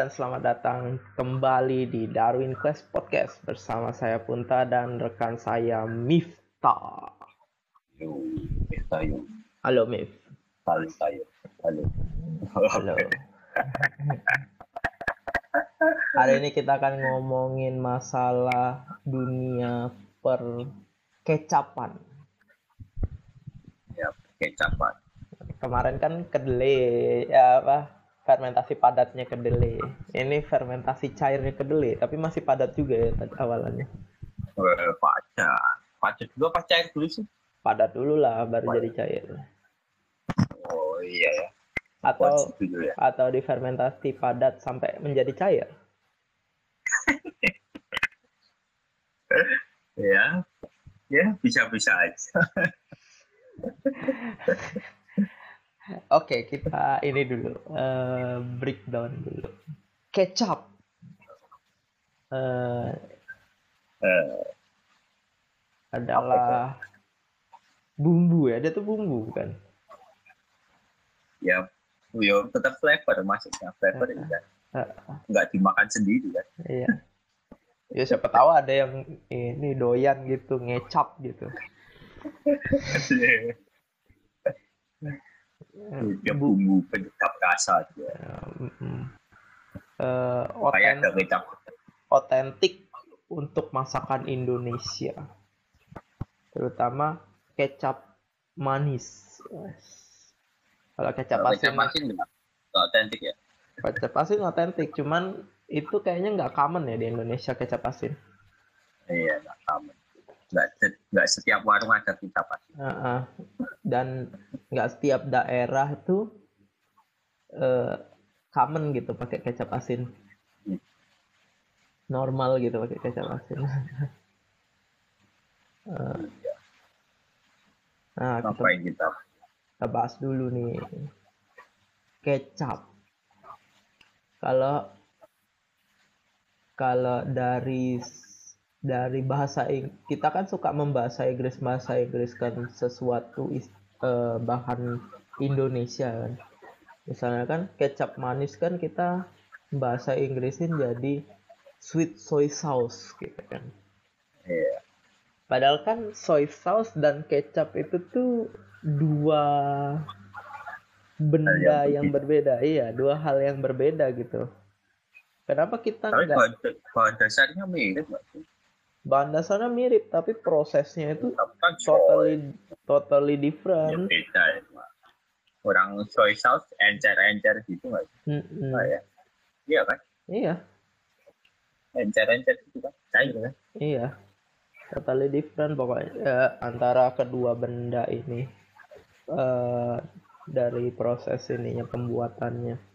dan selamat datang kembali di Darwin Quest Podcast bersama saya Punta dan rekan saya Mifta. Yo, Mifta yo. Halo Mif. Halo saya. Halo. Halo. Hari ini kita akan ngomongin masalah dunia perkecapan. Ya, kecapan. Kemarin kan kedelai ya apa fermentasi padatnya kedelai. Ini fermentasi cairnya kedelai, tapi masih padat juga ya tadi awalannya. Eh, pacar. Pacar juga pacar dulu sih. Padat dulu lah baru Padat. jadi cair. Oh iya ya. Atau ya. atau difermentasi padat sampai menjadi cair. Ya. Ya, bisa-bisa aja. Oke, kita ini dulu eh, breakdown dulu. Kecap. eh, Eh, adalah bumbu ya, dia tuh bumbu kan. ya, yo tetap flavor masuknya flavor Eh, kan. eh, Nggak dimakan sendiri kan. Iya. Ya siapa tahu ada yang ini doyan gitu, ngecap gitu. Dia Bu- bumbu penyedap rasa juga. mm, mm. Eh, Kayak oten- ada kecap. otentik untuk masakan Indonesia. Terutama kecap manis. Kalau kecap asin, kecap asin otentik ya. kecap asin otentik, cuman itu kayaknya nggak common ya di Indonesia kecap asin. Iya, nggak sama. Nggak, se- nggak setiap warung ada kecap asin. Heeh. Dan nggak setiap daerah itu eh, common gitu pakai kecap asin. Normal gitu pakai kecap asin. Eh, nah, kita, kita? kita bahas dulu nih. Kecap. Kalau kalau dari dari bahasa Ing- kita kan suka membahasa Inggris bahasa Inggris kan sesuatu is- eh, bahan Indonesia kan. Misalnya kan kecap manis kan kita bahasa Inggrisin jadi sweet soy sauce gitu kan. Iya. padahal kan soy sauce dan kecap itu tuh dua benda yang yang berbeda. iya dua hal yang berbeda gitu. Kenapa kita Tapi nggak dasarnya mirip? Bahan dasarnya mirip tapi prosesnya itu kan totally totally ya different beda ya. Orang soy sauce encer-encer gitu nggak? Mm-mm. Nah, ya. Iya kan? iya Encer-encer gitu kan? Cair kan? iya totally different pokoknya eh, antara kedua benda ini eh, dari proses ininya pembuatannya Hmm,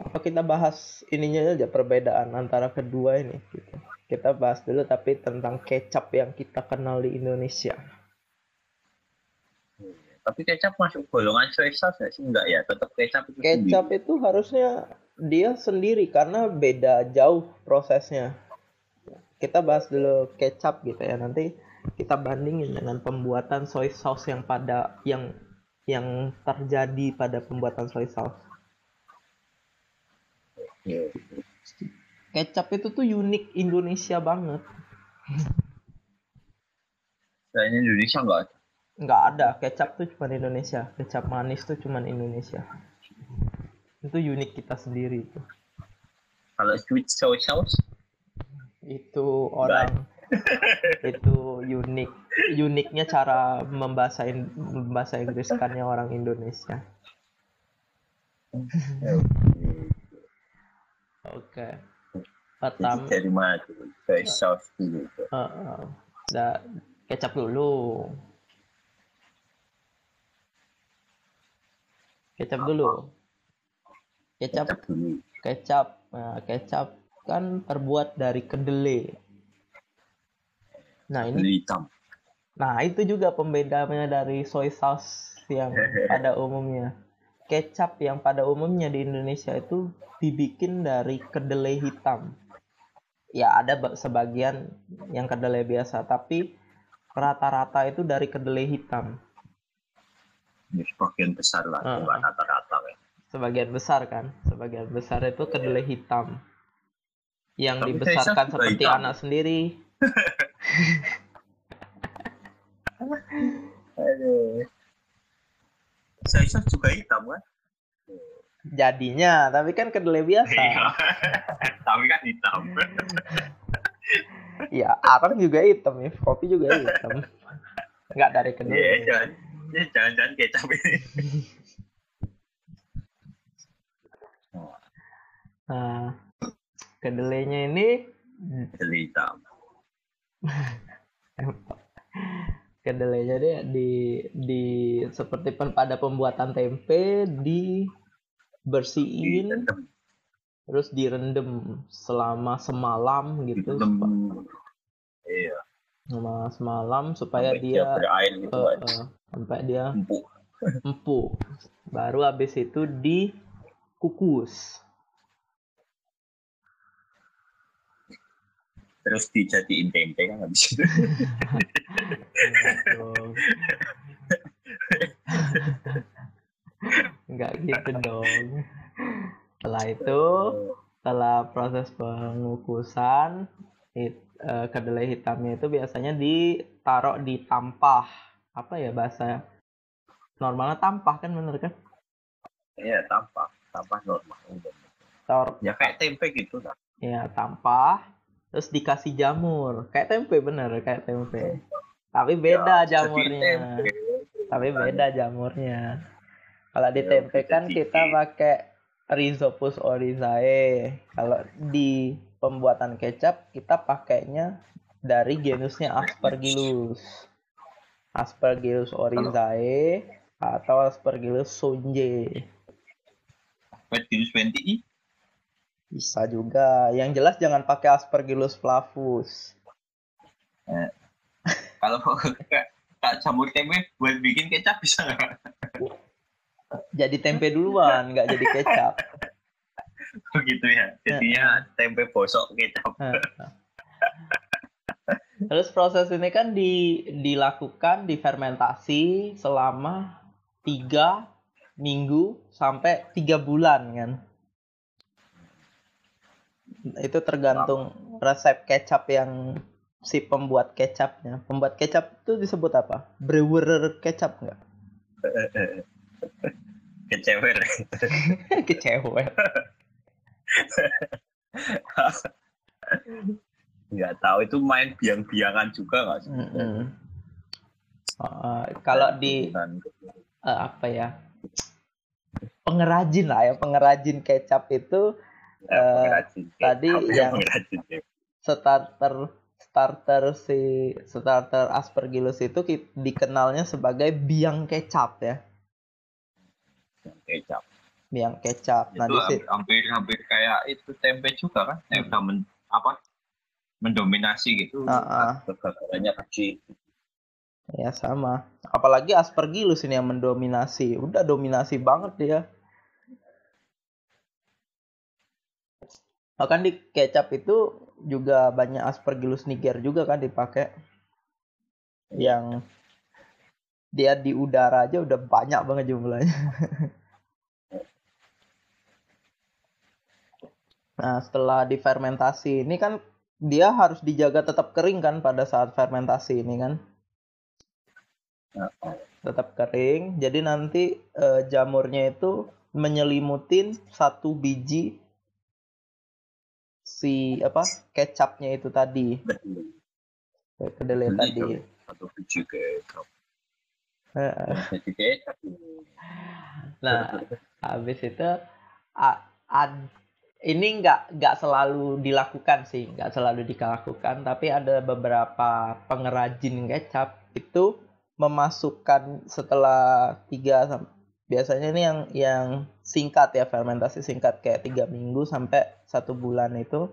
apa kita bahas ininya aja perbedaan antara kedua ini gitu. kita bahas dulu tapi tentang kecap yang kita kenal di Indonesia Tapi kecap masuk golongan soy sauce sih? Enggak ya, tetap kecap itu kecap itu harusnya dia sendiri karena beda jauh prosesnya. Kita bahas dulu kecap gitu ya. Nanti kita bandingin dengan pembuatan soy sauce yang pada yang yang terjadi pada pembuatan soy sauce. Kecap itu tuh unik Indonesia banget. Selain Indonesia nggak ada. Nggak ada kecap tuh cuma Indonesia. Kecap manis tuh cuma Indonesia. Itu unik kita sendiri itu. Kalau sweet soy sauce, itu orang itu unik uniknya cara membahasa membahasa Inggriskannya orang Indonesia oke pertama dari mana tuh? Soy sauce dulu. tuh. eh, eh, da- kecap dulu kecap dulu kecap Kecap kecap nah, kecap kan terbuat dari kedelai nah ini hitam. Nah, itu juga pembedanya dari soy sauce yang pada umumnya. Kecap yang pada umumnya di Indonesia itu dibikin dari kedelai hitam. Ya, ada ba- sebagian yang kedelai biasa, tapi rata-rata itu dari kedelai hitam. Ya, sebagian besar lah, Ah. bukan rata-rata ya. sebagian besar kan sebagian besar itu kedelai hitam yang Tapi dibesarkan seperti hitam. anak sendiri Aduh. Caesar juga hitam kan? jadinya tapi kan kedelai biasa Iya. Tapi kan hitam. ya arang juga hitam ya kopi juga hitam nggak dari Iya, kedelai jangan. Ya, jangan-jangan kecap ini. nah kedelainya ini Kedelai hitam. kedelainya dia di di seperti pen- pada pembuatan tempe dibersihin Direndam. terus direndam selama semalam gitu Direndam. Iya. selama semalam supaya Sampai dia berair gitu kan. eh, sampai dia Empuk. empuk baru habis itu dikukus Terus dijadiin tempe kan habis itu. Nggak gitu dong setelah itu setelah proses pengukusan it- eh, kedelai hitamnya itu biasanya ditaruh di tampah apa ya bahasa normalnya tampah kan bener kan Iya, tampak. Tampak normal. taruh Ya kayak tempe gitu lah. ya tampah terus dikasih jamur. Kayak tempe bener kayak tempe. Tapi beda Ya, jamurnya. tempe. tapi beda jamurnya. Kalau di Ya, tempe kan kita pakai Rhizopus oryzae kalau di pembuatan kecap kita pakainya dari genusnya Aspergillus. Aspergillus oryzae atau Aspergillus sonje. Aspergillus venti bisa juga yang jelas jangan pakai Aspergillus flavus kalau kayak tak jamur tempe buat bikin kecap bisa nggak? jadi tempe duluan nggak jadi kecap Begitu ya. Jadinya tempe bosok kecap. Terus proses ini kan di, dilakukan difermentasi selama tiga minggu sampai tiga bulan kan. Itu tergantung resep kecap yang si pembuat kecapnya. Pembuat kecap itu disebut apa? Brewer kecap nggak? Kecewer. Kecewa. Nggak tahu itu main biang-biangan juga nggak sih? Mm-mm. Uh, kalau di eh, apa ya pengrajin lah ya pengrajin kecap itu Pengrajin tadi yang- starter starter si starter aspergillus itu dikenalnya sebagai biang kecap ya. Kecap. biang kecap. Nah itu di situ hampir hampir kayak itu tempe juga kan yang udah men, apa mendominasi gitu. Kegagalannya kecil. Ya sama. Apalagi aspergillus ini yang mendominasi. Udah dominasi banget dia bahkan di kecap itu juga banyak aspergillus niger juga kan dipakai. Yang dia di udara aja udah banyak banget jumlahnya. Nah setelah difermentasi ini kan dia harus dijaga tetap kering kan pada saat fermentasi ini kan? Tetap kering. Jadi nanti eh, jamurnya itu menyelimutin satu biji si apa kecapnya itu tadi. Kayak kedelai Beli tadi. biji kecap. Nah habis itu a- ad- ini nggak nggak selalu dilakukan sih. Nggak selalu dilakukan tapi ada beberapa pengrajin kecap itu memasukkan setelah tiga sam- biasanya ini yang yang singkat ya fermentasi singkat kayak tiga minggu sampai satu bulan itu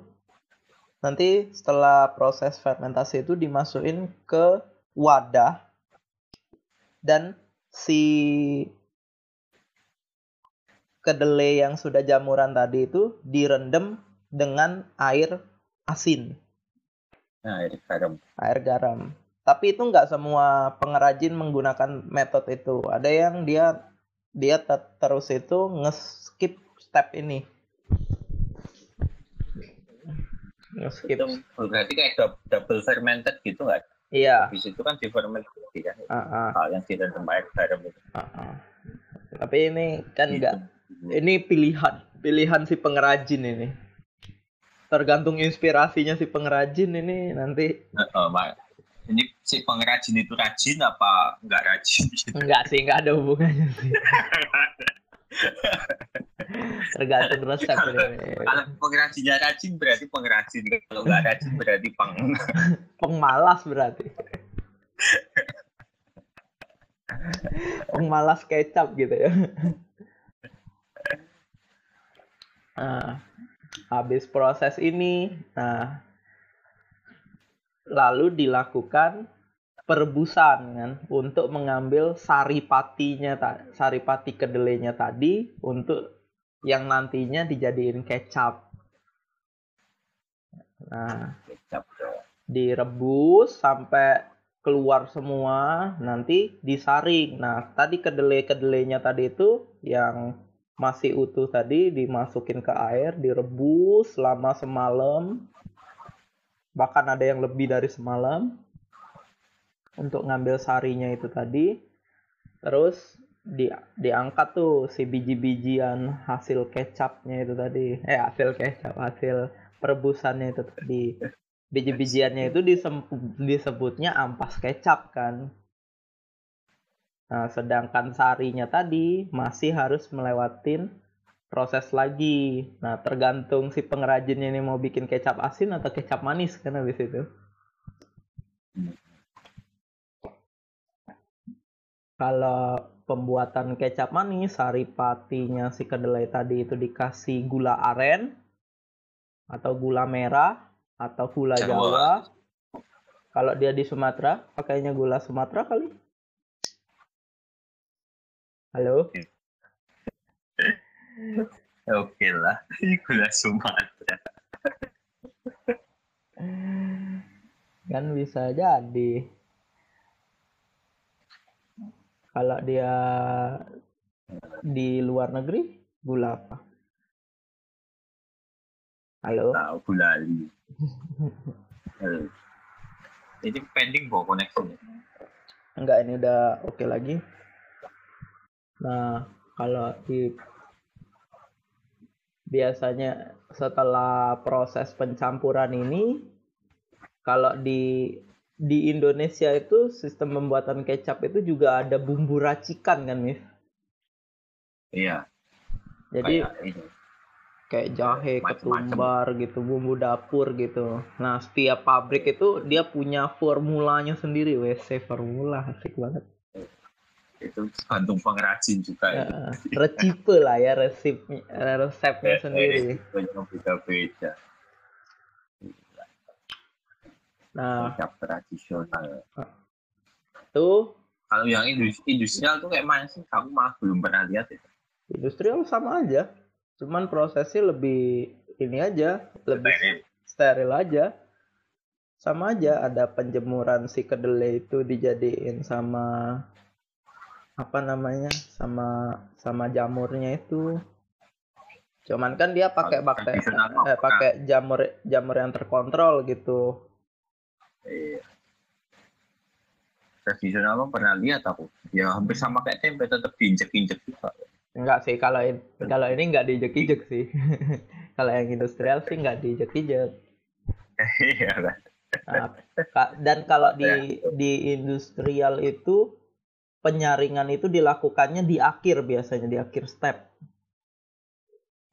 nanti setelah proses fermentasi itu dimasukin ke wadah dan si kedelai yang sudah jamuran tadi itu direndam dengan air asin, nah ini garam air garam. Tapi itu nggak semua pengrajin menggunakan metode itu. Ada yang dia dia te- terus itu nge-skip step ini nge-skip berarti kayak dou- double fermented gitu nggak? iya Habis itu kan difermentasi kan. ah, ah, Hal yang garam itu. ah, ah. tapi ini kan Gitu. enggak ini pilihan pilihan si pengrajin ini tergantung inspirasinya si pengrajin ini nanti Heeh, Mak. Ini si pengrajin itu rajin apa nggak rajin? enggak sih enggak ada hubungannya sih tergantung resep ini Kalau pengrajinnya rajin berarti pengrajin. Kalau nggak rajin berarti peng. pengmalas berarti pengmalas kecap gitu ya nah habis proses ini nah lalu dilakukan perebusan kan untuk mengambil saripatinya saripati kedelainya tadi untuk yang nantinya dijadiin kecap. Nah Kecap. direbus sampai keluar semua nanti disaring. Nah tadi kedelai-kedelainya tadi itu yang masih utuh tadi dimasukin ke air direbus selama semalam bahkan ada yang lebih dari semalam untuk ngambil sarinya itu tadi. Terus di diangkat tuh si biji-bijian hasil kecapnya itu tadi. Eh hasil kecap hasil perebusannya itu tadi. Biji-bijiannya itu disebutnya ampas kecap kan. Nah, sedangkan sarinya tadi masih harus melewatin proses lagi. Nah, tergantung si pengrajinnya ini mau bikin kecap asin atau kecap manis kan habis itu. Kalau pembuatan kecap manis, saripatinya si kedelai tadi itu dikasih gula aren atau gula merah atau gula Jawa. Jawa. Kalau dia di Sumatera, pakainya gula Sumatera kali. Halo? Oke lah, gula Sumatera. Kan bisa jadi. Kalau dia di luar negeri, gula apa? Halo? Tahu gula Ali. Ini pending bawa koneksinya. Enggak, ini udah oke lagi. Nah, kalau di biasanya setelah proses pencampuran ini, kalau di di Indonesia itu sistem pembuatan kecap itu juga ada bumbu racikan kan, Mif? Iya. Jadi kayak ini. kayak jahe, Macem-macem. ketumbar gitu, bumbu dapur gitu. Nah, setiap pabrik itu dia punya formulanya sendiri, WC formula, asik banget. Itu tergantung pengrajin juga. itu. Ya, recipe lah ya resepnya, resepnya sendiri. Banyak beda-beda. Nah, Kecap tradisional. tuh Kalau yang indus- industrial tuh kayak mana sih? Aku malah belum pernah lihat itu. industrial sama aja. Cuman prosesnya lebih ini aja, lebih Steril. steril aja. Sama aja ada penjemuran si kedelai itu dijadiin sama apa namanya? sama sama jamurnya itu. Cuman kan dia pakai bakteri eh, pakai jamur jamur yang terkontrol gitu. Iya. Tradisional mah pernah lihat aku. Ya hampir sama kayak tempe tetap diinjek-injek juga. Enggak sih kalau ini kalau ini enggak diijek-ijek sih. kalau yang industrial sih enggak diijek-ijek. Iya kan. Nah, dan kalau di di industrial itu penyaringan itu dilakukannya di akhir biasanya di akhir step.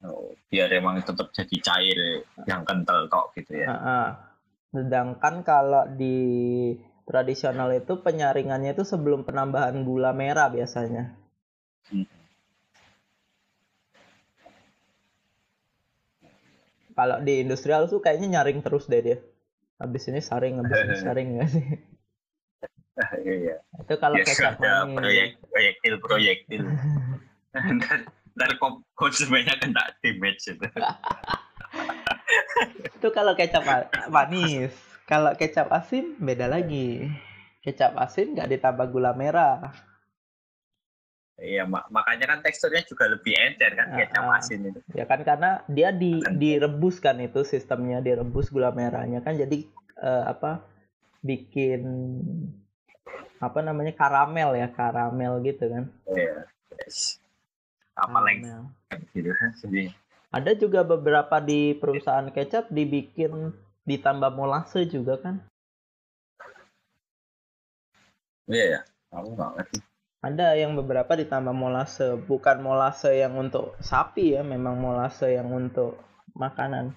Oh, biar emang tetap jadi cair yang kental kok gitu ya. Ah. Sedangkan kalau di tradisional itu penyaringannya itu sebelum penambahan gula merah biasanya. Hmm. Kalau di industrial tuh kayaknya nyaring terus deh dia. Habis ini saring, habis ini saring nggak sih? Iya. Itu kalau Biasa kecap ada manis. proyek proyektil proyektil. Ntar ntar konsumennya kena damage itu. Itu kalau kecap ma- manis. Kalau kecap asin beda lagi. Kecap asin nggak ditambah gula merah. Iya, mak makanya kan teksturnya juga lebih encer kan kecap ah. asin itu. Ya kan karena dia di direbus kan itu sistemnya direbus gula merahnya kan jadi eh, apa bikin apa namanya karamel ya karamel gitu kan. Iya. Yes. Gitu kan. Ada juga beberapa di perusahaan kecap dibikin ditambah molase juga kan. iya ya. Aku nggak ngerti. Ada yang beberapa ditambah molase, bukan molase yang untuk sapi ya, memang molase yang untuk makanan.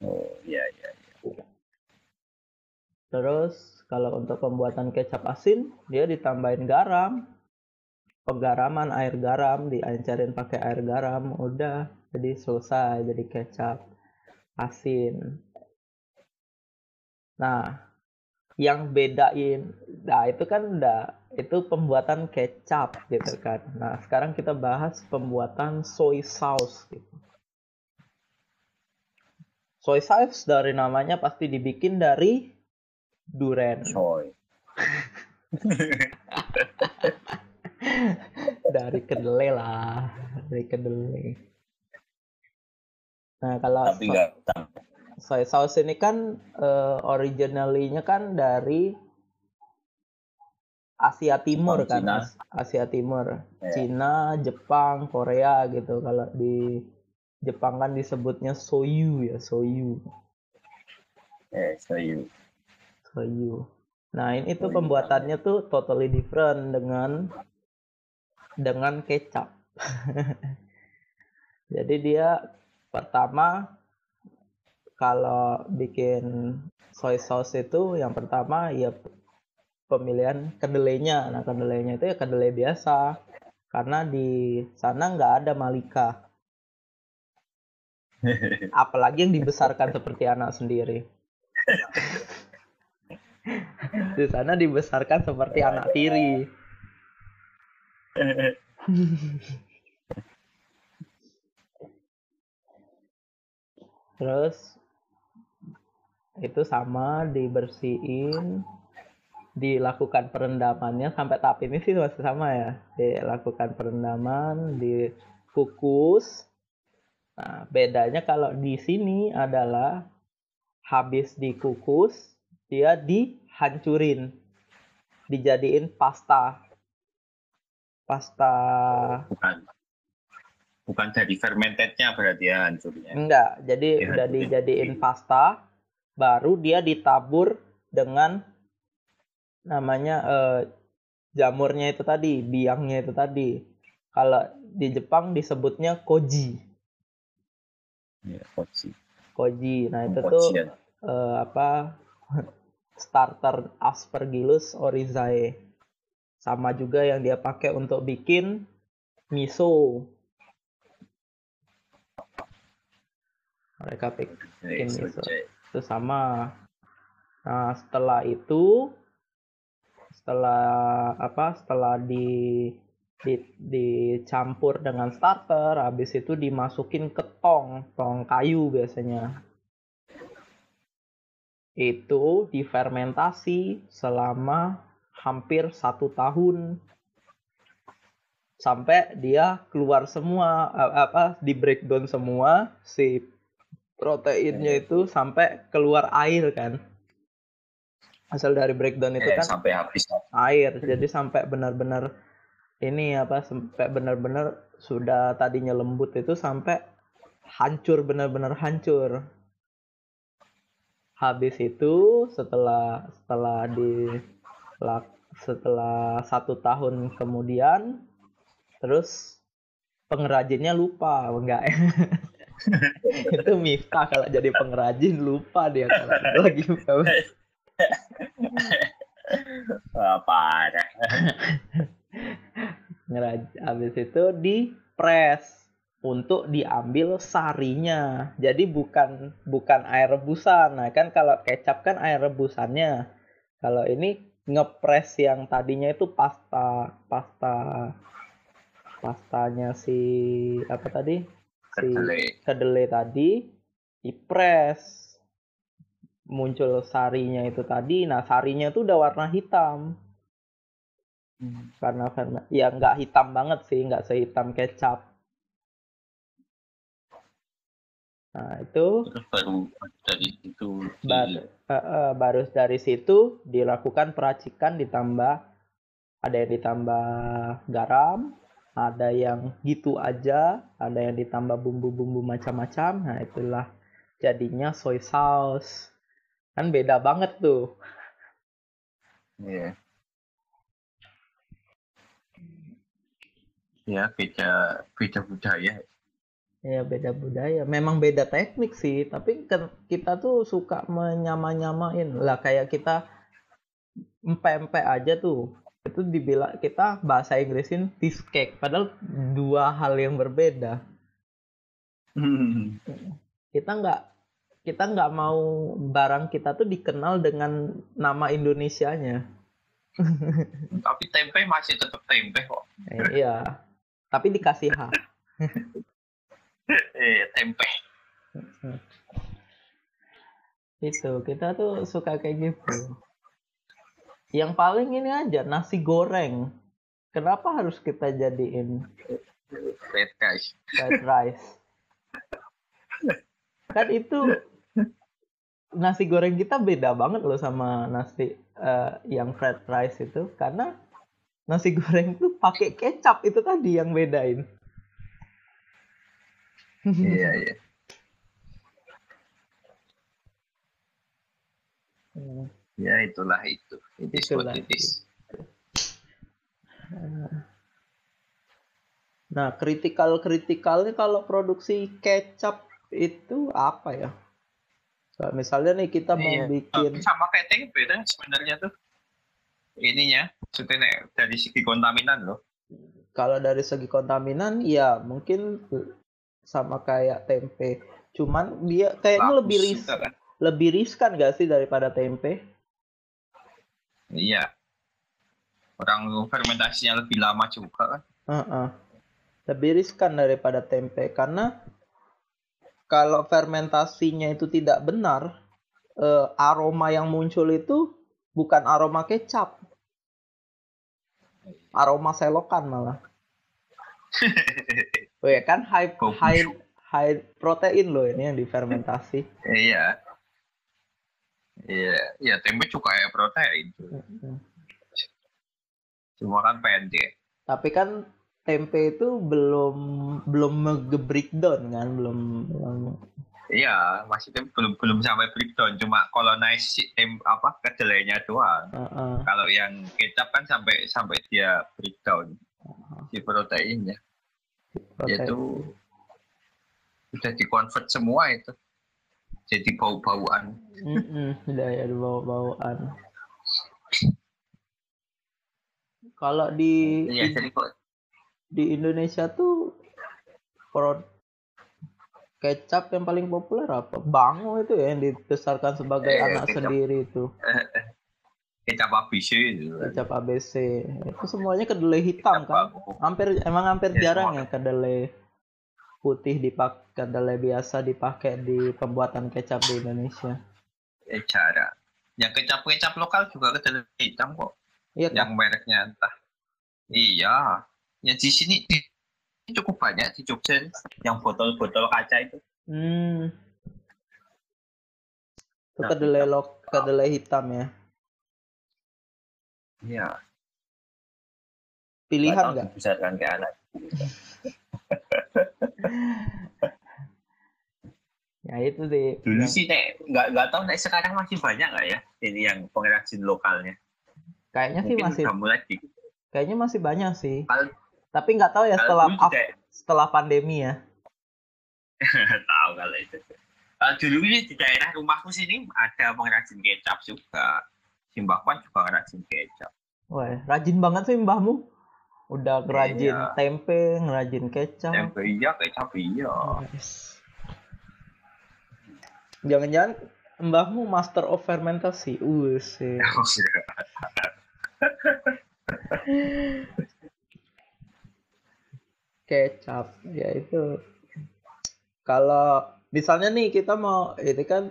Oh iya iya. Terus kalau untuk pembuatan kecap asin, dia ditambahin garam. Penggaraman air garam, diencerin pakai air garam, udah jadi selesai jadi kecap asin. Nah, yang bedain, nah itu kan udah itu pembuatan kecap gitu kan. Nah, sekarang kita bahas pembuatan soy sauce gitu. Soy sauce dari namanya pasti dibikin dari duren Coy. dari kedelai lah dari kedelai nah kalau Tapi nggak soy sauce ini kan eh, originally-nya kan dari Asia Timur Jepang, kan Cina. As- Asia Timur Ya. Cina Jepang Korea gitu kalau di Jepang kan disebutnya soyu ya soyu Eh, soyu. Soyu nah ini tuh pembuatannya tuh totally different dengan dengan kecap jadi dia pertama kalau bikin soy sauce itu yang pertama ya pemilihan kedelainya. Nah kedelainya itu ya kedelai biasa karena di sana nggak ada malika. Apalagi yang dibesarkan seperti anak sendiri. di sana dibesarkan seperti anak tiri. Terus itu sama dibersihin, dilakukan perendamannya sampai tahap ini sih masih sama ya. Dilakukan perendaman, dikukus. Nah, bedanya kalau di sini adalah habis dikukus, dia dihancurin, dijadiin pasta. Pasta bukan bukan dari fermentednya berarti ya hancurnya. Enggak, jadi Ya, udah jadi- dijadiin pasta, baru dia ditabur dengan namanya eh, jamurnya itu tadi, biangnya itu tadi. Kalau di Jepang disebutnya koji, Ya, koci. koji. Nah itu tuh Kocian. eh, apa starter Aspergillus oryzae. Sama juga yang dia pakai untuk bikin miso. Mereka Bikin miso. itu sama. Nah, setelah itu setelah apa? Setelah di, di dicampur dengan starter, habis itu dimasukin ke tong, tong kayu biasanya. Itu difermentasi selama hampir satu tahun. Sampai dia keluar semua a- apa di breakdown semua si proteinnya itu sampai keluar air kan. Asal dari breakdown itu Eh, kan sampai habis. air. Jadi sampai benar-benar ini apa sampai benar-benar sudah tadinya lembut itu sampai hancur benar-benar hancur habis itu setelah setelah di setelah satu tahun kemudian terus pengrajinnya lupa enggak. Itu Miftah kalau jadi pengrajin lupa dia kalau lagi Wah, parah. ngeraj habis itu di press untuk diambil sarinya. Jadi bukan bukan air rebusan. Nah kan kalau kecap kan air rebusannya. Kalau ini ngepres yang tadinya itu pasta pasta pastanya si apa tadi? Si Kedelai. kedelai tadi dipres. Muncul sarinya itu tadi. Nah sarinya itu udah warna hitam. Karena fermen ya nggak hitam banget sih. Nggak sehitam kecap nah itu baru dari itu di- Bar- eh, eh, baru dari situ dilakukan peracikan ditambah ada yang ditambah garam ada yang gitu aja ada yang ditambah bumbu-bumbu macam-macam nah itulah jadinya soy sauce kan beda banget tuh Iya. Ya, beda beda budaya. Ya beda budaya. Memang beda teknik sih tapi kita tuh suka menyama-nyamain. Lah kayak kita empe-empe aja tuh itu dibilang kita bahasa Inggrisin cheesecake padahal dua hal yang berbeda. Kita nggak kita nggak mau barang kita tuh dikenal dengan nama Indonesianya. Tapi tempe masih tetap tempe kok. Eh, iya. Tapi dikasih H Eh, tempe. itu kita tuh suka kayak gitu. Yang paling ini aja nasi goreng. Kenapa harus kita jadiin Red guys. fried rice? Kan itu nasi goreng kita beda banget loh sama nasi eh, yang fried rice itu. Karena nasi goreng tuh pakai kecap itu tadi yang bedain Iya, iya. Ya itulah itu. It is what Itulah it is. Nah, kritikal-kritikalnya kalau produksi kecap itu apa ya? Nah, misalnya nih kita mau Iya. bikin Tapi sama kayak tempe kan sebenarnya tuh. Ininya, maksudnya nek dari segi kontaminan loh. kalau dari segi kontaminan ya mungkin sama kayak tempe. Cuman dia kayaknya lebih Bagus ris juga kan. lebih riskan gak sih daripada tempe? Iya. Orang fermentasinya lebih lama juga kan. Heeh. Lebih riskan daripada tempe karena kalau fermentasinya itu tidak benar, eh, aroma yang muncul itu bukan aroma kecap. Aroma selokan malah. Oh ya kan high Kopi. high high protein loh ini yang difermentasi. Iya. Iya, iya tempe juga kayak protein. Cuma kan pendek. Tapi kan tempe itu belum belum nge-breakdown kan, belum, belum Iya, maksudnya belum belum sampai breakdown, cuma colonize tem apa kedelainya doang. Heeh. Kalau yang kecap kan sampai sampai dia breakdown si proteinnya. Protein. Itu sudah dikonvert semua itu. Jadi bau-bauan. Mm-mm, udah ya ada bau-bauan. Kalau di Iya, jadi kok di Indonesia tuh pro kecap yang paling populer apa? Bango itu ya yang dibesarkan sebagai Eh, anak kecap. sendiri itu. Kecap ABC itu. Kecap ABC. Itu semuanya kedelai hitam kan? Kecap Hampir emang hampir Ya, jarang semua. ya kedelai putih dipakai kedelai biasa dipakai di pembuatan kecap di Indonesia. Eh, cara. Yang kecap-kecap lokal juga kedelai hitam kok. Iya kan? Yang mereknya entah. Iya. Yang di sini di- cukup banyak di Jogja yang botol-botol kaca itu. Hmm. Itu Nah, kedelai lok kedelai hitam ya. Iya. Pilihan nggak? Dibesarkan ke anak. Ya itu sih. Dulu sih nek nggak nggak tahu nek sekarang masih banyak nggak ya ini yang pengrajin lokalnya. Kayaknya sih masih udah mulai di kayaknya masih banyak sih. Kalau- Tapi nggak tahu ya setelah af- setelah pandemi ya. tahu kalau itu. Kalau dulu ini di daerah rumahku sini ada pengrajin kecap juga. Simbahwan juga ngerajin kecap. Wah, rajin banget sih mbahmu. Udah ngerajin Iya. tempe, ngerajin kecap. Tempe iya, kecap iya. Yes. Jangan-jangan mbahmu master of fermentasi. Uh, sih. kecap ya itu kalau misalnya nih kita mau ini kan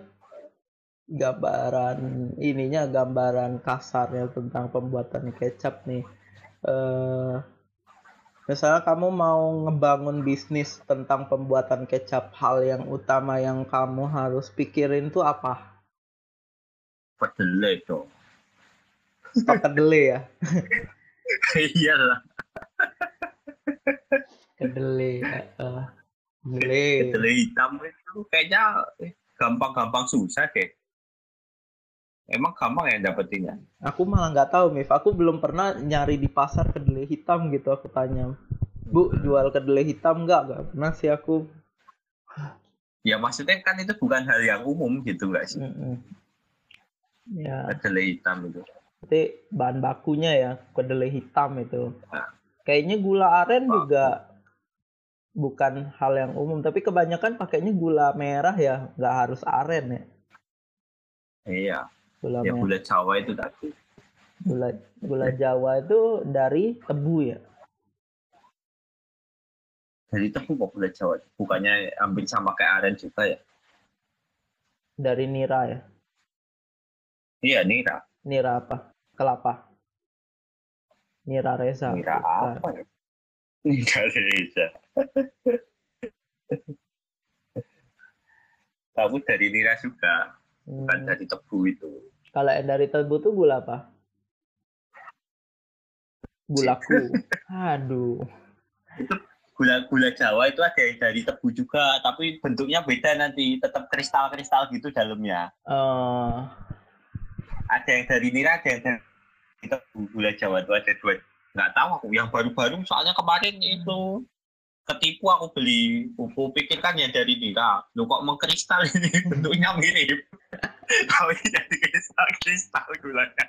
gambaran ininya gambaran kasarnya tentang pembuatan kecap nih eh misalnya kamu mau ngebangun bisnis tentang pembuatan kecap, hal yang utama yang kamu harus pikirin tuh apa? Kedelai dong. Stok kedelai ya? Iyalah. Kedelai. Uh, kedelai. Kedelai hitam itu kayaknya gampang-gampang susah deh. Emang gampang ya dapetinnya? Aku malah nggak tahu, Mif. Aku belum pernah nyari di pasar kedelai hitam gitu. Aku tanya, Bu, jual kedelai hitam nggak? Nggak pernah sih aku. Ya maksudnya kan itu bukan hal yang umum gitu nggak sih? Mm -mm. Ya, Kedelai hitam itu. berarti bahan bakunya ya kedelai hitam itu. Nah. Kayaknya gula aren juga bukan hal yang umum, tapi kebanyakan pakainya gula merah ya, nggak harus aren ya. Iya. Gula Ya gula Jawa itu tadi. Gula gula Jawa itu dari tebu ya. Jadi tebu kok gula Jawa. Bukannya hampir sama kayak aren juga ya? Dari nira ya. Iya nira. Nira apa? Kelapa. Nira Reza. Nira apa ya? Nira Reza. Kamu dari nira juga, bukan Hmm. dari tebu itu. Kalau yang dari tebu tuh gula apa? Gulaku. Aduh. Gula gula Jawa itu ada yang dari tebu juga, tapi bentuknya beda nanti, tetap kristal-kristal gitu dalamnya. eh Ada yang dari nira, ada yang dari tebu gula Jawa itu ada dua. Nggak tahu aku yang baru-baru, soalnya kemarin itu ketipu aku beli aku pikirkan yang dari nira lu kok mengkristal ini? Bentuknya mirip. Tapi jadi kristal kristal gulanya.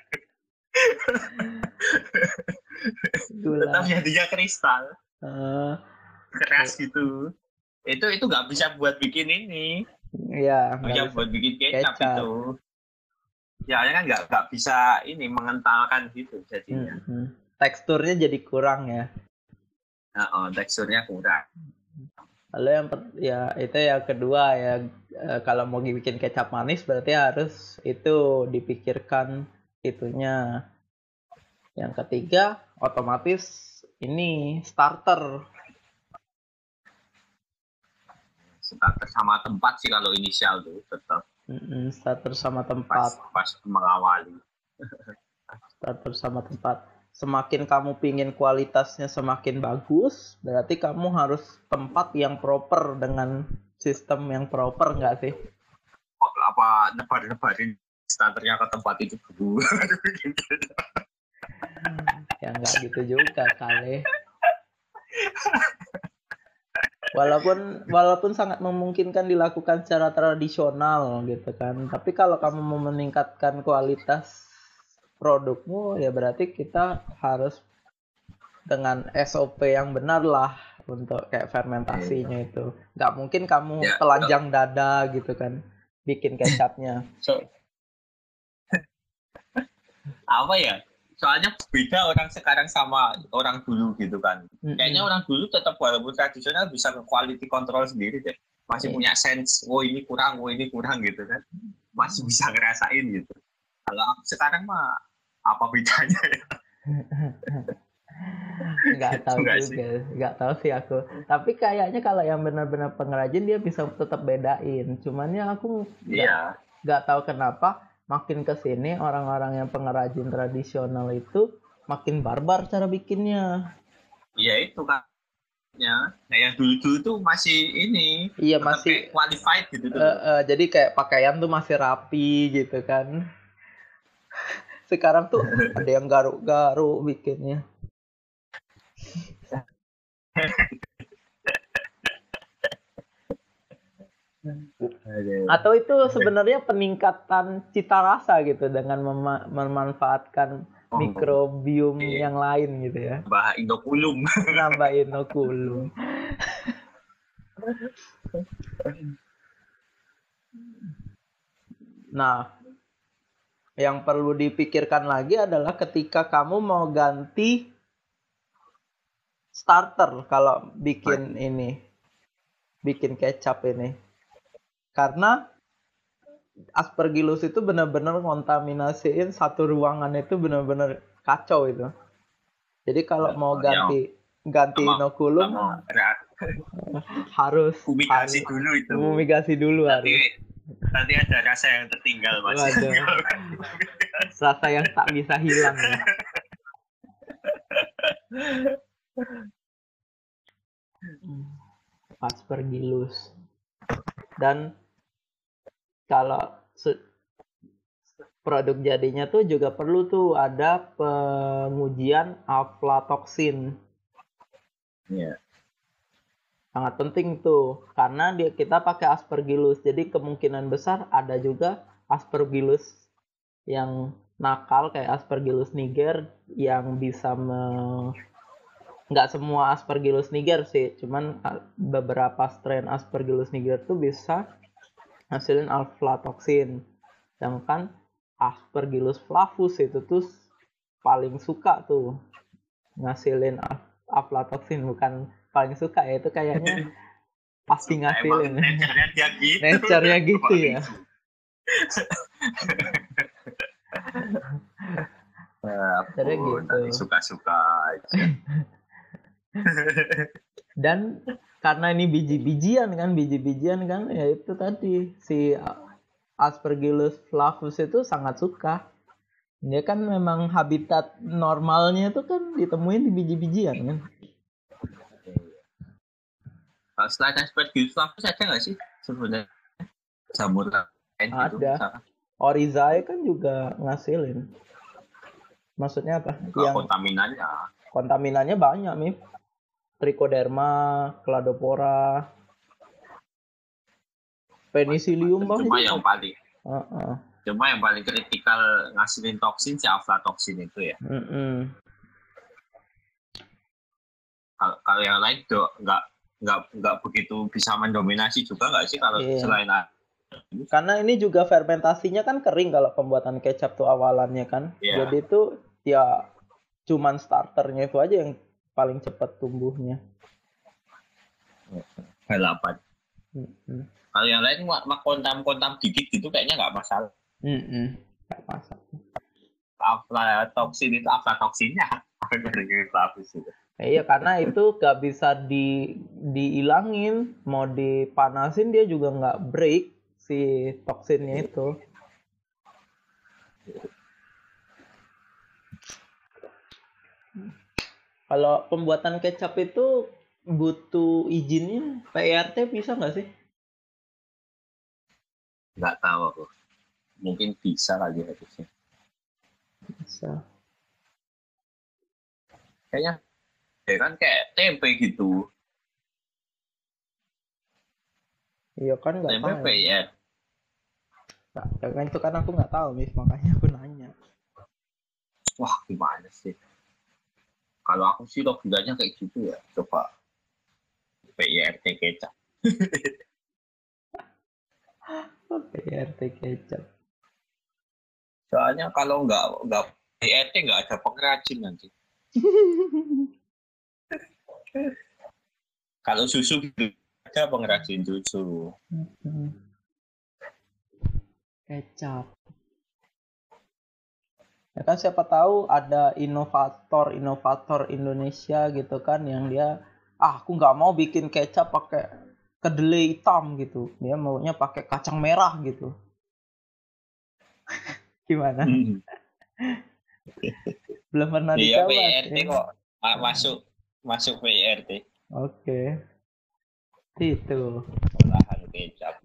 Gula. tetap jadinya kristal. Eh, keras gitu. Itu itu nggak bisa buat bikin ini. Ya, nggak bisa buat bikin kecap, Kecap. itu ya kan nggak nggak bisa ini mengentalkan gitu jadinya. Mm-mm. Teksturnya jadi kurang ya. Oh, teksturnya kurang Lalu yang ya itu yang kedua ya eh, kalau mau bikin kecap manis berarti harus itu dipikirkan itunya. Yang ketiga otomatis ini starter. starter sama tempat sih kalau inisial tuh tetap starter sama pas tempat. pas mengawali Starter sama tempat. Semakin kamu pingin kualitasnya semakin bagus, berarti kamu harus tempat yang proper dengan sistem yang proper nggak sih? apa nebar-nebarin starternya ke tempat itu dulu ya nggak gitu juga kali walaupun walaupun sangat memungkinkan dilakukan secara tradisional gitu kan tapi kalau kamu mau meningkatkan kualitas produkmu ya berarti kita harus dengan SOP yang benar lah untuk kayak fermentasinya itu. Nggak mungkin kamu Ya, telanjang dada gitu kan bikin kecapnya. So apa ya? Soalnya beda orang sekarang sama orang dulu gitu kan. Mm-mm. kayaknya orang dulu tetap walaupun tradisional bisa ke quality control sendiri deh. Masih Iya. punya sense oh ini kurang oh ini kurang gitu kan. Masih bisa ngerasain gitu. Kalau sekarang mah apa bedanya ya? Nggak tahu Nggak sih. juga nggak tahu sih aku. Tapi kayaknya kalau yang benar-benar pengrajin dia bisa tetap bedain. Cuman ya aku nggak iya. nggak tahu kenapa makin ke sini orang-orang yang pengrajin tradisional itu makin barbar cara bikinnya. Iya itu kan. Ya. Nah yang dulu dulu tuh masih ini iya masih qualified gitu tuh. eh, eh, jadi kayak pakaian tuh masih rapi gitu kan sekarang tuh ada yang garuk-garuk bikinnya atau itu sebenarnya peningkatan cita rasa gitu dengan mema- memanfaatkan Oh. mikrobiom Iya. yang lain gitu ya bah inokulum nambah inokulum nah yang perlu dipikirkan lagi adalah ketika kamu mau ganti starter kalau bikin ini bikin kecap ini karena aspergillus itu benar-benar kontaminasiin satu ruangan itu benar-benar kacau itu Jadi kalau mau ya. ganti ganti Sama- inokulum Sama harus fumigasi dulu itu. fumigasi dulu harus. Nanti ada rasa yang tertinggal mas. Waduh. Rasa yang tak bisa hilang ya. Hmm, Aspergillus. Dan kalau produk jadinya tuh juga perlu tuh ada pengujian aflatoksin. Iya. Sangat penting tuh karena dia kita pakai Aspergillus. Jadi kemungkinan besar ada juga Aspergillus yang nakal kayak Aspergillus niger yang bisa me... nggak semua Aspergillus niger sih, cuman beberapa strain Aspergillus niger tuh bisa hasilin aflatoksin. Sedangkan Aspergillus flavus itu tuh paling suka tuh ngasilin af- aflatoksin bukan paling suka ya itu kayaknya pasti Emang ngasilin. nature-nya dia gitu. Nature-nya gitu ya. Ya, ampun, gitu. nanti suka-suka aja. Dan karena ini biji-bijian kan, biji-bijian kan, ya itu tadi si Aspergillus flavus itu sangat suka. Dia kan memang habitat normalnya itu kan ditemuin di biji-bijian kan. Kalau selain Aspergillus flavus ada nggak sih sebenarnya jamur lain gitu? Ada. misalkan? Orizae kan juga ngasilin. Maksudnya apa? Kalau Yang kontaminannya kontaminannya banyak, Mif. Trichoderma, Cladopora, Penicillium cuma bahkan. yang paling Heeh. cuma yang paling kritikal ngasilin toksin si aflatoksin itu ya. Mm-mm. Kalau kalau yang lain tuh nggak nggak nggak begitu bisa mendominasi juga nggak sih kalau Iya. selain Karena ini juga fermentasinya kan kering kalau pembuatan kecap tuh awalannya kan. Iya. Jadi itu ya cuman starternya itu aja yang paling cepat tumbuhnya. balapan. Mm-mm. Kalau yang lain mak mak kontam-kontam dikit gitu kayaknya nggak masalah. Mm-mm. Nggak masalah. Aflatoksin itu aflatoksinnya itu. Eh, Iya karena itu gak bisa di dihilangin, mau dipanasin dia juga nggak break si toksinnya itu. Kalau pembuatan kecap itu butuh izinnya PRT bisa nggak sih? Nggak tahu aku. Mungkin bisa ya harusnya. Bisa. Kayaknya ya kan kayak tempe gitu. Iya kan nggak Tempe tahu. Nggak, kan itu kan aku nggak tahu, Miss. Makanya aku nanya. Wah gimana sih? Kalau aku sih logikanya kayak gitu ya. Coba PIRT kecap. PRT kecap. Soalnya kalau nggak nggak PIRT nggak ada pengrajin nanti. Kalau susu gitu ada pengrajin susu. Kecap. Ya kan siapa tahu ada inovator-inovator Indonesia gitu kan yang dia ah aku nggak mau bikin kecap pakai kedelai hitam gitu. Dia maunya pakai kacang merah gitu. Gimana? Hmm. Belum pernah Iya dicoba. Sih. kok Ma- masuk masuk PIRT Oke. Itu. olahan kecap.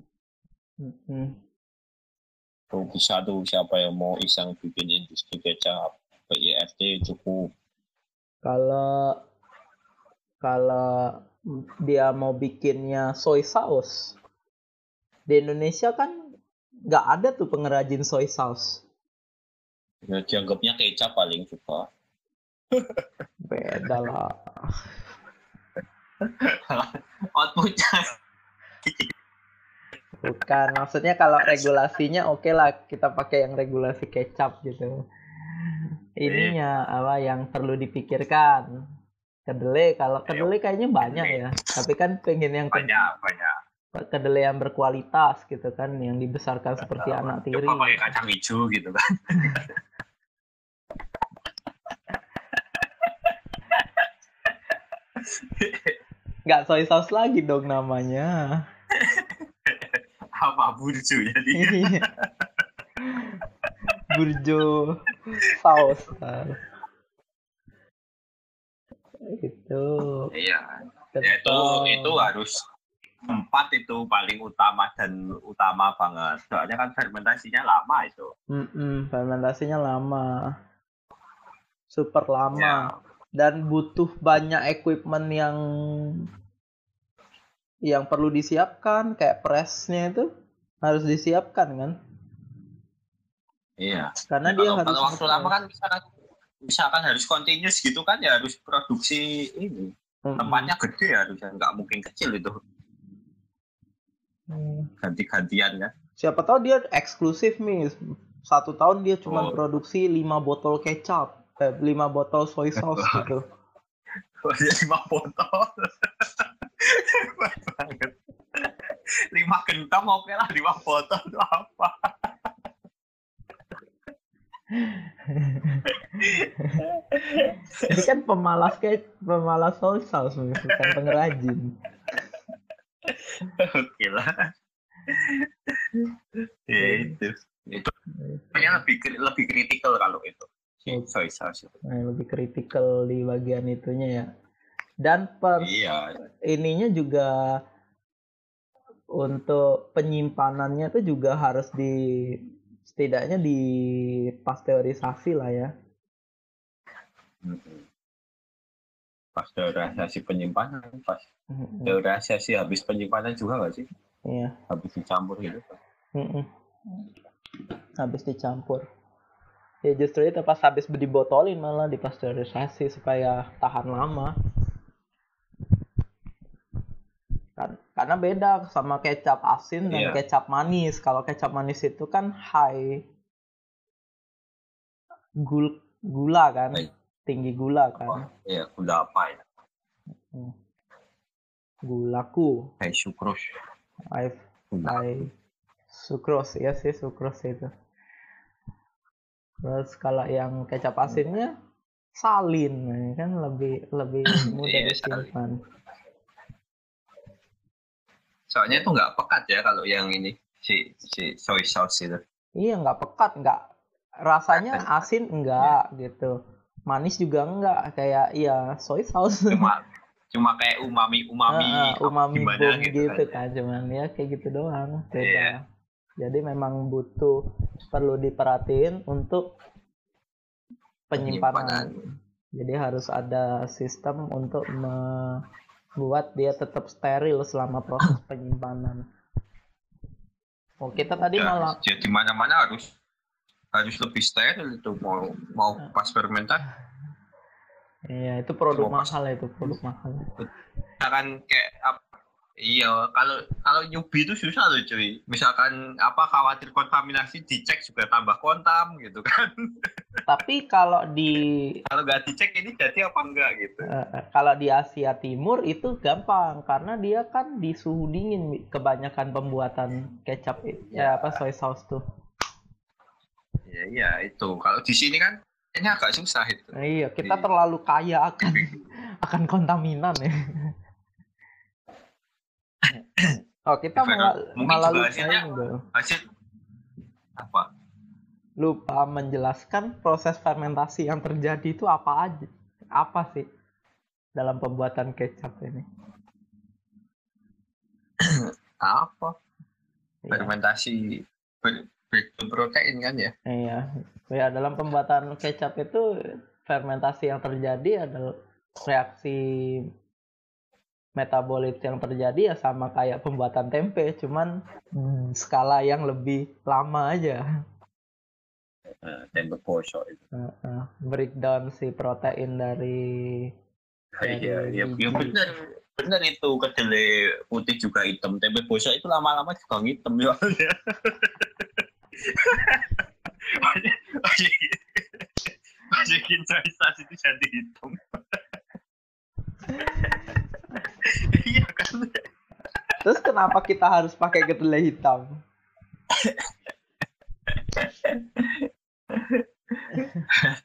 Mm-mm. Tuh bisa tuh siapa yang mau iseng bikin industri kecap PIRT cukup. Kalau kalau dia mau bikinnya soy sauce di Indonesia kan nggak ada tuh pengrajin soy sauce. Ya, dianggapnya kecap paling suka. Beda lah. Outputnya Bukan maksudnya kalau regulasinya oke lah kita pakai yang regulasi kecap gitu. Ininya apa yang perlu dipikirkan. Kedelai kalau kedelai kayaknya banyak ya. Tapi kan pengen yang banyak banyak. kedelai yang berkualitas gitu kan yang dibesarkan seperti anak tiri. Coba pakai kacang hijau gitu kan. Nggak soy sauce lagi dong namanya. Apa burjo jadi? Iya. Burjo saus. Itu. Iya. Ya, itu itu harus empat itu paling utama dan utama banget. Soalnya kan fermentasinya lama itu. Mm-mm, fermentasinya lama. Super lama. Ya. Dan butuh banyak equipment yang yang perlu disiapkan kayak pressnya itu harus disiapkan kan Iya. karena Ya, dia kalau, harus kalau waktu lama kan misalkan misalkan harus continuous gitu kan ya harus produksi ini Mm-mm. tempatnya gede harusnya nggak mungkin kecil itu Hmm. ganti-gantian kan siapa tahu dia eksklusif nih satu tahun dia cuma Oh. produksi lima botol kecap lima botol soy sauce gitu. Ada lima botol. Lima gentong oke lah lima botol itu apa? Ini kan pemalas kayak pemalas soy sauce bukan pengrajin. Oke lah. Ya itu. Itu. Kayaknya lebih lebih kritikal kalau itu itu Nah, lebih kritikal di bagian itunya ya dan per iya ininya juga untuk penyimpanannya tuh juga harus di setidaknya di pasteurisasi lah ya. Mm-mm. pasteurisasi penyimpanan pas pasteurisasi habis penyimpanan juga nggak sih Iya. habis dicampur gitu Mm-mm. Habis dicampur. Ya justru itu pas habis dibotolin malah dipasteurisasi supaya tahan lama. Kan, karena beda sama kecap asin dan Iya. kecap manis. Kalau kecap manis itu kan high gul gula kan, High. tinggi gula kan. ya gula apa ya Gulaku, kayak sukrus high high sucrose ya sih sucrose itu. Terus kalau yang kecap asinnya salin kan lebih lebih mudah Iya, disimpan. soalnya itu nggak pekat ya kalau yang ini si si soy sauce itu Iya nggak pekat nggak rasanya asin enggak gitu. Manis juga enggak kayak iya soy sauce. cuma cuma kayak umami umami ah, umami gimana gitu gitu, kan. kan cuman ya kayak gitu doang beda. Iya. Jadi memang butuh perlu diperhatiin untuk penyimpanan. Jadi harus ada sistem untuk membuat dia tetap steril selama proses penyimpanan. Oh, kita tadi Ya, malah jadi mana-mana harus harus lebih steril itu mau mau Ah. pas fermentasi Iya, itu produk Mau pas- mahal itu, produk mahal. kan kayak iya kalau kalau newbie itu susah loh cuy. Misalkan apa khawatir kontaminasi dicek juga tambah kontam gitu kan. Tapi kalau di kalau nggak dicek ini jadi apa enggak gitu. Eh, kalau di Asia Timur itu gampang karena dia kan di suhu dingin kebanyakan pembuatan kecap i- ya apa soy sauce tuh. ya iya itu. Kalau di sini kan ini agak susah itu. Iya, kita Di- terlalu kaya akan akan kontaminan ya. Oh, kita malah lupa hasil apa lupa menjelaskan proses fermentasi yang terjadi itu apa aja. Apa sih dalam pembuatan kecap ini? apa Iya. fermentasi protein kan ya Iya, ya dalam pembuatan kecap itu fermentasi yang terjadi adalah reaksi metabolit yang terjadi ya sama kayak pembuatan tempe, cuman hmm, skala yang lebih lama aja. Eh, tempe bosok itu Heeh, breakdown si protein dari Dari iya iya biji. ya bener bener itu kedelai putih juga hitam tempe bosok itu lama-lama juga hitam ya masukin soy sauce itu jadi hitam iya kan Terus kenapa kita harus pakai kedelai hitam?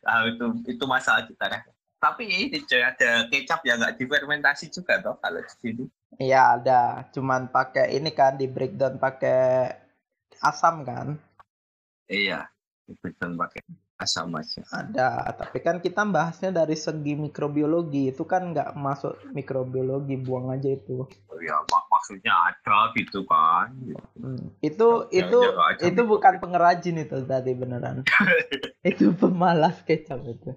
ah itu itu masalah kita kan tapi ini coy ada kecap yang nggak difermentasi juga toh kalau di sini. Iya ada, cuman pakai ini kan di breakdown pakai asam kan? Iya, diberikan pakai asam aja. Ada, tapi kan kita bahasnya dari segi mikrobiologi itu kan nggak masuk mikrobiologi buang aja itu. Oh, ya mak maksudnya ada gitu kan. Hmm, Itu Ya, itu aja itu mikrobi. bukan pengrajin itu tadi beneran. itu pemalas kecap itu.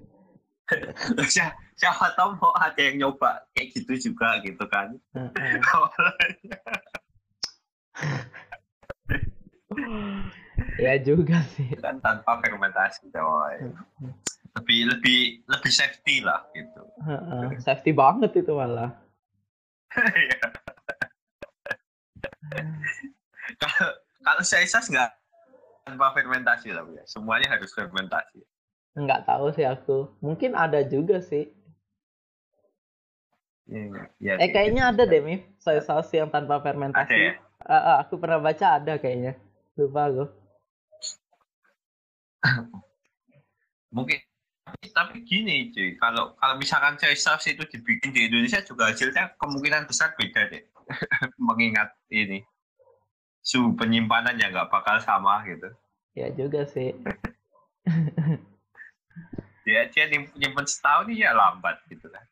Siapa, siapa tahu mau ada yang nyoba kayak gitu juga gitu kan. Ya juga sih. kan tanpa fermentasi coy. Lebih lebih lebih safety lah gitu. Safety banget itu malah. Kalau kalau saya sas nggak tanpa fermentasi lah ya. Semuanya harus fermentasi. Nggak tahu sih aku. Mungkin ada juga sih. Iya, iya. Eh kayaknya ada deh, Mif. Sauce yang tanpa fermentasi. Ada ya? Ah, ah, aku pernah baca ada kayaknya. Lupa aku. Mungkin tapi, gini cuy kalau kalau misalkan soy sauce itu dibikin di Indonesia juga hasilnya kemungkinan besar beda deh mengingat ini suhu penyimpanan yang nggak bakal sama gitu. Ya juga sih. dia dia nyim- nyimpen setahun ya lambat gitu kan.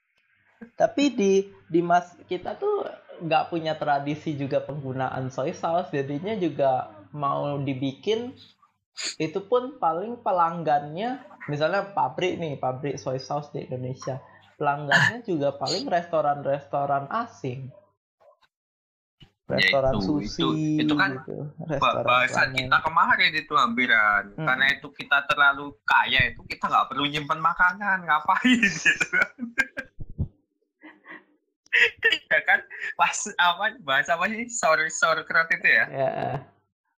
Tapi di di mas kita tuh nggak punya tradisi juga penggunaan soy sauce, jadinya juga mau dibikin itu pun paling pelanggannya misalnya pabrik nih pabrik soy sauce di Indonesia. Pelanggannya juga paling restoran-restoran asing. Restoran itu- sushi itu kan gitu. Restoran bahasan ramen. kita kemarin itu hampiran Hmm. karena itu kita terlalu kaya itu kita nggak perlu nyimpen makanan ngapain gitu ya kan? Pas apa bahasa apa sih? Sore sore itu ya? Ya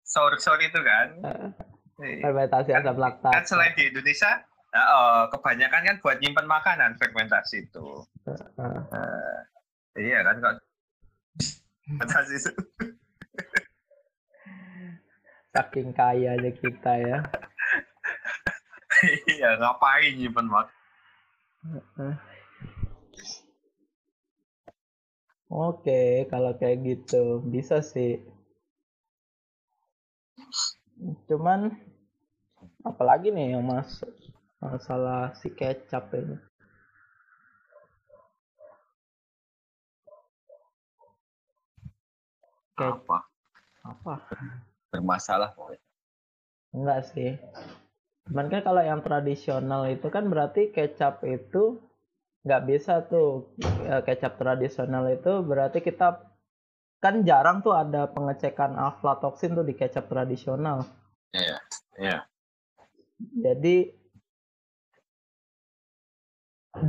sore sore itu kan? Iya. Fermentasi asam laktat kan selain di Indonesia nah, oh, kebanyakan kan buat nyimpen makanan fermentasi itu. Eh, iya kan kok. Fermentasi itu. Saking kayanya kita ya. Iya ngapain nyimpen makanan Eh. Oke, kalau kayak gitu bisa sih. Cuman apalagi nih yang masuk masalah si kecap ini. Ke- apa apa? bermasalah pokoknya. Enggak sih. Cuman kan kalau yang tradisional itu kan berarti kecap itu nggak bisa tuh Eh, kecap tradisional itu berarti kita kan jarang tuh ada pengecekan aflatoksin tuh di kecap tradisional. iya iya Jadi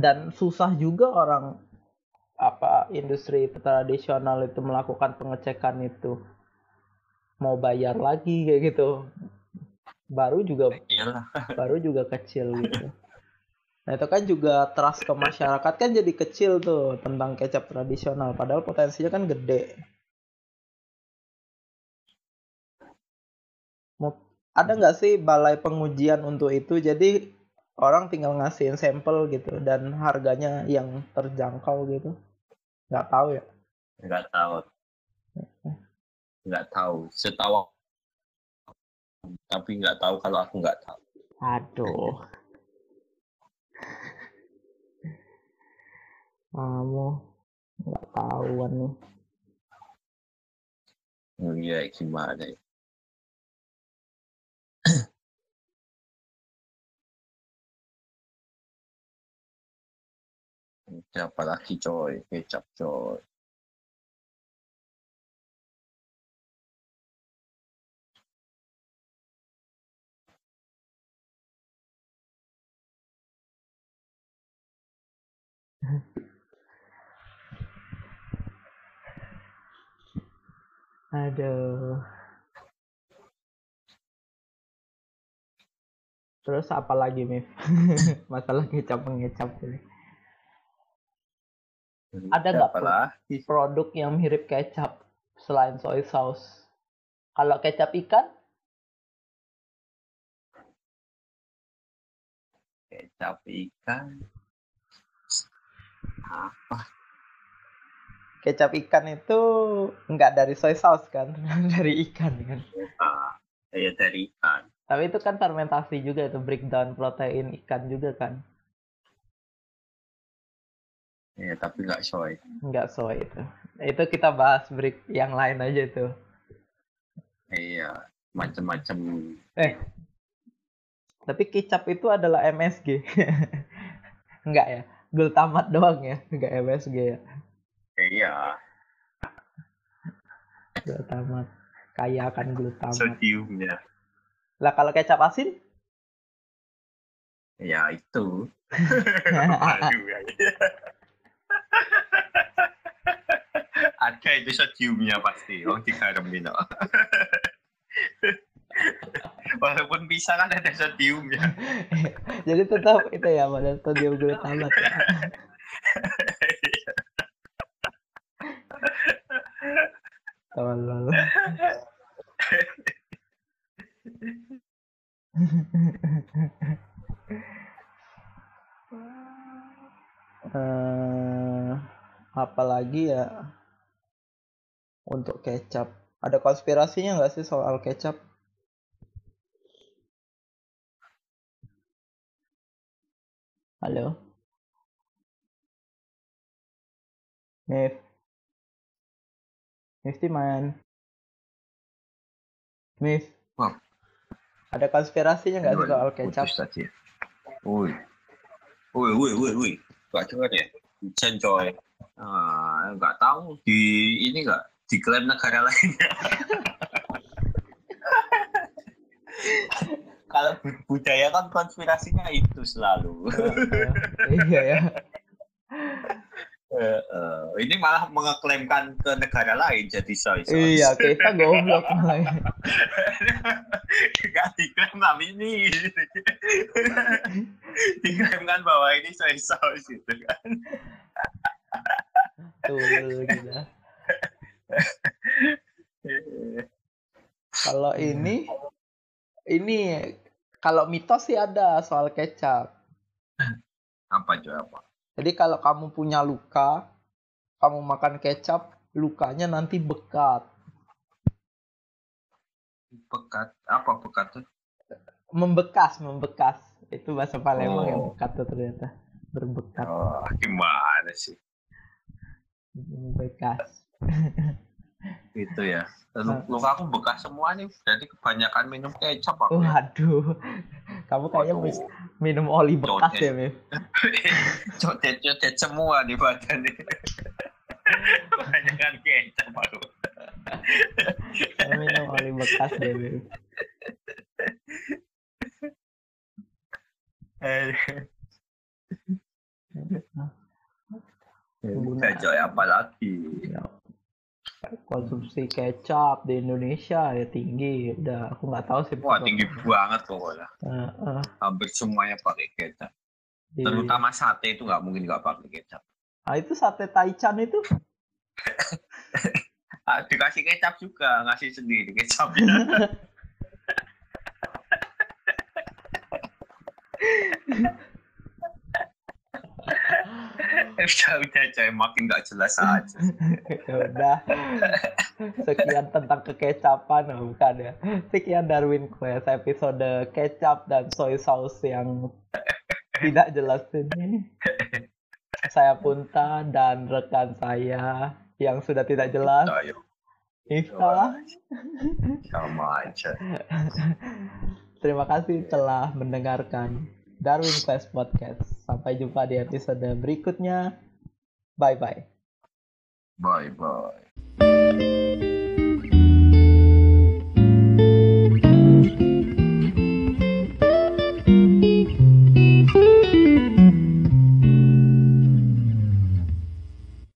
dan susah juga orang apa industri tradisional itu melakukan pengecekan itu mau bayar lagi kayak gitu baru juga iyalah baru juga kecil gitu. Nah itu kan juga trust ke masyarakat kan jadi kecil tuh tentang kecap tradisional, padahal potensinya kan gede. Ada nggak sih balai pengujian untuk itu? Jadi orang tinggal ngasihin sampel gitu dan harganya yang terjangkau gitu. Nggak tahu ya. nggak tahu nggak tahu setahu tapi nggak tahu kalau aku nggak tahu Aduh. Kamu nggak tahuan nih. Iya gimana ya Siapa lagi coy, kecap coy. Aduh. Terus apa lagi, Mif? Masalah kecap mengecap ini. Ada nggak? Produk yang mirip kecap selain soy sauce. Kalau kecap ikan, Kecap ikan. Apa? Kecap ikan itu nggak dari soy sauce kan, dari ikan kan. Ah, ya dari ikan. Tapi itu kan fermentasi juga itu breakdown protein ikan juga kan. Ya, tapi nggak soy. Nggak soy itu. Itu kita bahas break yang lain aja itu. Iya, macam-macam. Eh, tapi kecap itu adalah MSG. Enggak ya? Glutamat doang ya, enggak MSG ya. Iya, Glutamat. Kaya akan glutamat. sodiumnya. Lah kalau kecap asin? Ya itu. Aduh, ya. Ada itu sodiumnya pasti. Oh, digaremin. oh. Walaupun bisa kan ada sodiumnya. Jadi tetap itu ya pada sodium glutamat ya. Tolol. eh apalagi ya untuk kecap ada konspirasinya nggak sih soal kecap halo Mif Mifty man Mif Wah. ada konspirasinya nggak sih soal kecap Putus. Woi, woi, woi, woi. Gak dengar ya? Hujan coy. Ah, nggak tahu di ini nggak diklaim negara lain. Kalau bu- budaya kan konspirasinya itu selalu. Eh, iya ya Eh, eh, ini malah mengeklaimkan ke negara lain jadi soy sauce. iya kita goblok malah ya. Gak diklaim tapi ini diklaimkan bahwa ini soy sauce gitu kan. Tuh, gila. Kalau ini, ini kalau mitos sih ada soal kecap. Apa coy apa? Jadi kalau kamu punya luka, kamu makan kecap, lukanya nanti bekat. Pekat apa pekat tuh? Membekas, membekas. Itu bahasa Palembang yang Oh. bekat tuh ternyata. Berbekat, Oh, gimana sih membekas. Itu ya? Lu- Luka aku bekas semua nih, jadi kebanyakan minum kecap aku. Waduh, kamu kayaknya mis- minum oli bekas Joget. ya, Mif? Codet-codet semua di badan nih. Kebanyakan kecap aku. Minum oli bekas deh, Mif. Eh, coy apa lagi? Ya, konsumsi kecap di Indonesia ya tinggi udah aku nggak tahu sih Wah tinggi banget pokoknya. Eh, eh, Hampir semuanya pakai kecap. di- Terutama sate itu nggak mungkin nggak pakai kecap. ah itu sate taichan itu Ah, dikasih kecap juga, ngasih sendiri kecapnya. udah udah coy makin nggak jelas aja. ya udah. Sekian tentang kekecapan oh, bukan ya. Sekian Darwin Quest episode kecap dan soy sauce yang tidak jelas ini. Saya Punta dan rekan saya yang sudah tidak jelas. Ayo, Ifta sama aja. Terima kasih telah mendengarkan Darwin Quest Podcast. Sampai jumpa di episode berikutnya. Bye bye. Bye bye.